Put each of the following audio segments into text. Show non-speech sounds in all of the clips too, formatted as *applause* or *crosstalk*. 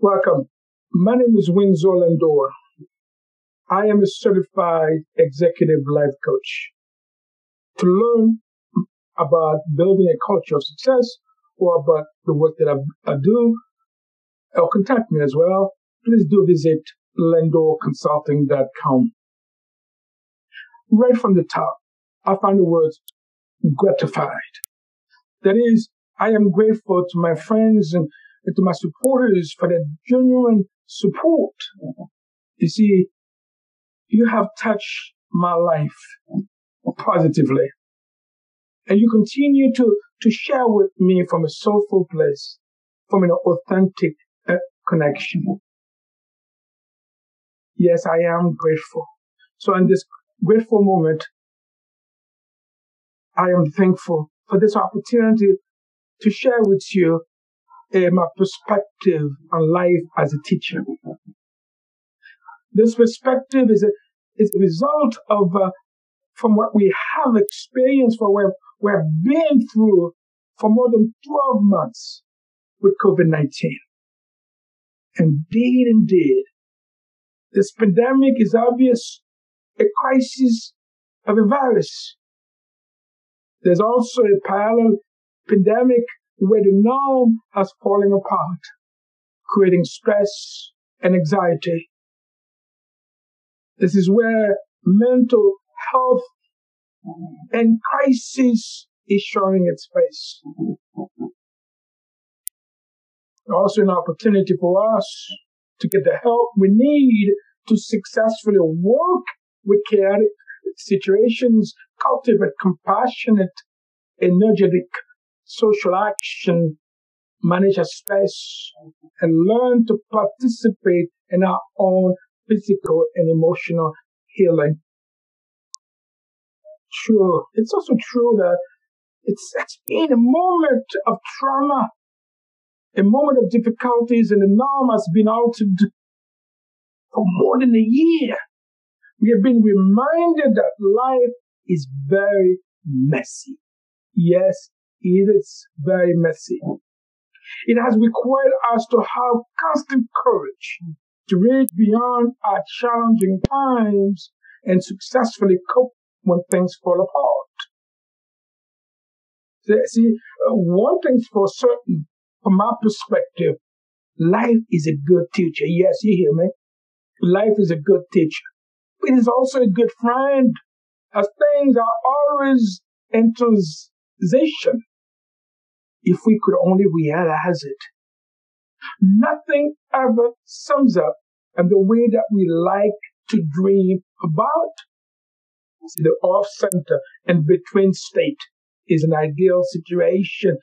Welcome. My name is Windsor Lindor. I am a certified executive life coach. To learn about building a culture of success or about the work that I, I do, or contact me as well, please do visit lindorconsulting.com. Right from the top, I find the words gratified. That is, I am grateful to my friends and, and to my supporters for their genuine support. You see, you have touched my life positively. And you continue to, to share with me from a soulful place, from an authentic uh, connection. Yes, I am grateful. So in this grateful moment, I am thankful for this opportunity to share with you uh, my perspective on life as a teacher. This perspective is a, is a result of uh, from what we have experienced, what we've, we've been through for more than 12 months with COVID-19. Indeed, indeed, this pandemic is obvious a crisis of a virus. There's also a parallel pandemic where the norm has fallen apart, creating stress and anxiety. This is where mental health and crisis is showing its face. Also an opportunity for us to get the help we need to successfully work with chaotic situations, cultivate compassionate, energetic social action, manage a stress, and learn to participate in our own physical and emotional healing. True. It's also true that it's, it's been a moment of trauma, a moment of difficulties, and the norm has been altered for more than a year. We have been reminded that life is very messy. Yes, it is very messy. It has required us to have constant courage to reach beyond our challenging times and successfully cope when things fall apart. See, uh, one thing's for certain, from my perspective, life is a good teacher. Yes, you hear me? Life is a good teacher. But It is also a good friend, as things are always in transition. If we could only realize it. Nothing ever sums up in the way that we like to dream about. The off center and between state is an ideal situation,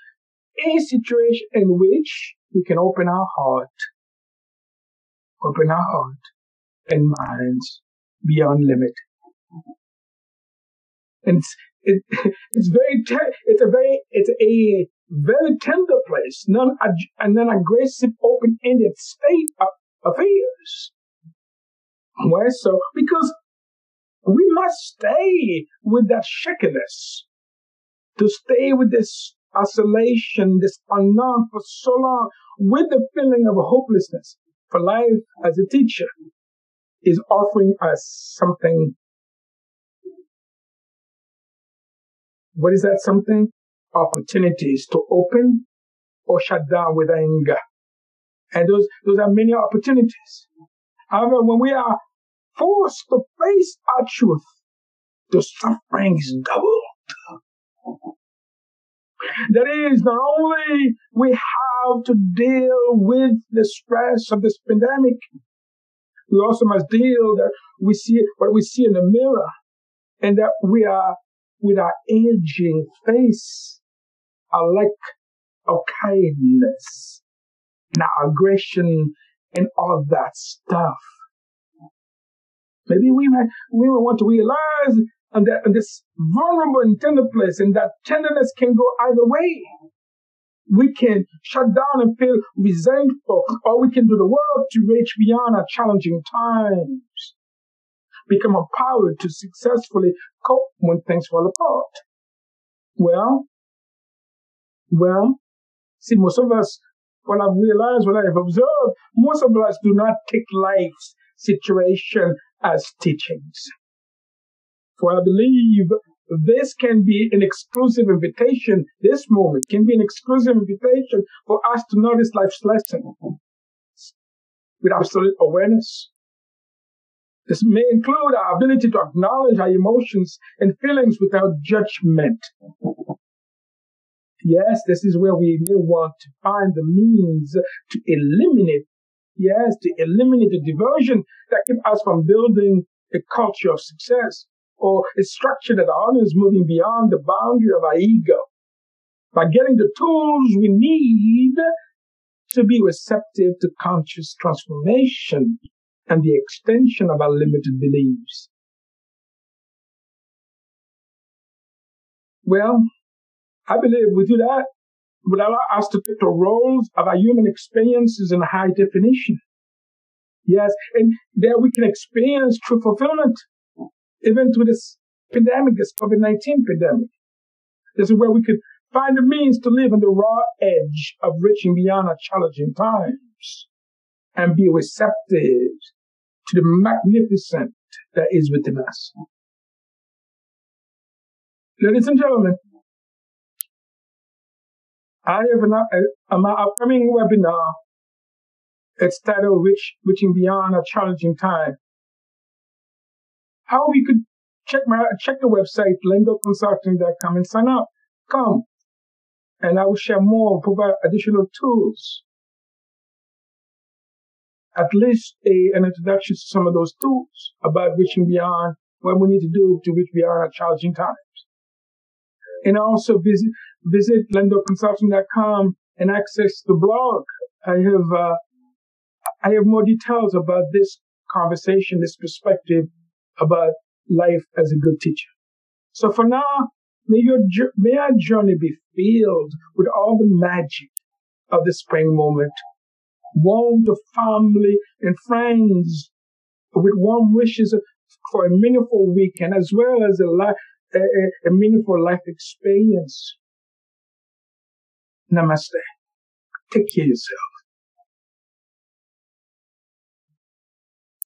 a situation in which we can open our heart, open our heart and minds beyond limit. And it's, it, *laughs* it's very, te- it's a very, it's a very tender place, non, and non aggressive, open ended state of affairs. Why so? Because we must stay with that shakiness, to stay with this isolation, this unknown for so long, with the feeling of hopelessness for life as a teacher is offering us something. What is that something? Opportunities to open or shut down with anger. And those, those are many opportunities. However, when we are forced to face our truth, the suffering is doubled. That is, not only we have to deal with the stress of this pandemic, we also must deal that we see what we see in the mirror and that we are with our aging face, our lack of kindness our aggression and all that stuff. Maybe we want to realize that this vulnerable and tender place and that tenderness can go either way we can shut down and feel resentful, or we can do the work to reach beyond our challenging times. Become empowered to successfully cope when things fall apart. Well, well, see, most of us what I've realized, what I've observed, most of us do not take life's situation as teachings. For I believe this can be an exclusive invitation. This moment can be an exclusive invitation for us to notice life's lesson with absolute awareness. This may include our ability to acknowledge our emotions and feelings without judgment. Yes, this is where we may want to find the means to eliminate, yes, to eliminate the diversion that keep us from building a culture of success or a structure that honors moving beyond the boundary of our ego by getting the tools we need to be receptive to conscious transformation and the extension of our limited beliefs. Well, I believe we do that would allow us to the roles of our human experiences in high definition. Yes, and there we can experience true fulfillment, even through this pandemic, this COVID-19 pandemic. This is where we could find the means to live on the raw edge of reaching beyond our challenging times and be receptive to the magnificent that is within us. Ladies and gentlemen, I have an, uh, my upcoming webinar. It's titled Reach, Reaching Beyond a Challenging Time. How we could check my check the website lindorconsulting.com and sign up. Come, and I will share more, provide additional tools at least a, an introduction to some of those tools about reaching beyond what we need to do to reach beyond our challenging times. And also visit, visit lindorconsulting.com and access the blog. I have, uh, I have more details about this conversation, this perspective about life as a good teacher. So for now, may your, may our journey be filled with all the magic of the spring moment warm the family and friends with warm wishes for a meaningful weekend as well as a, life, a, a, a meaningful life experience. Namaste. Take care of yourself.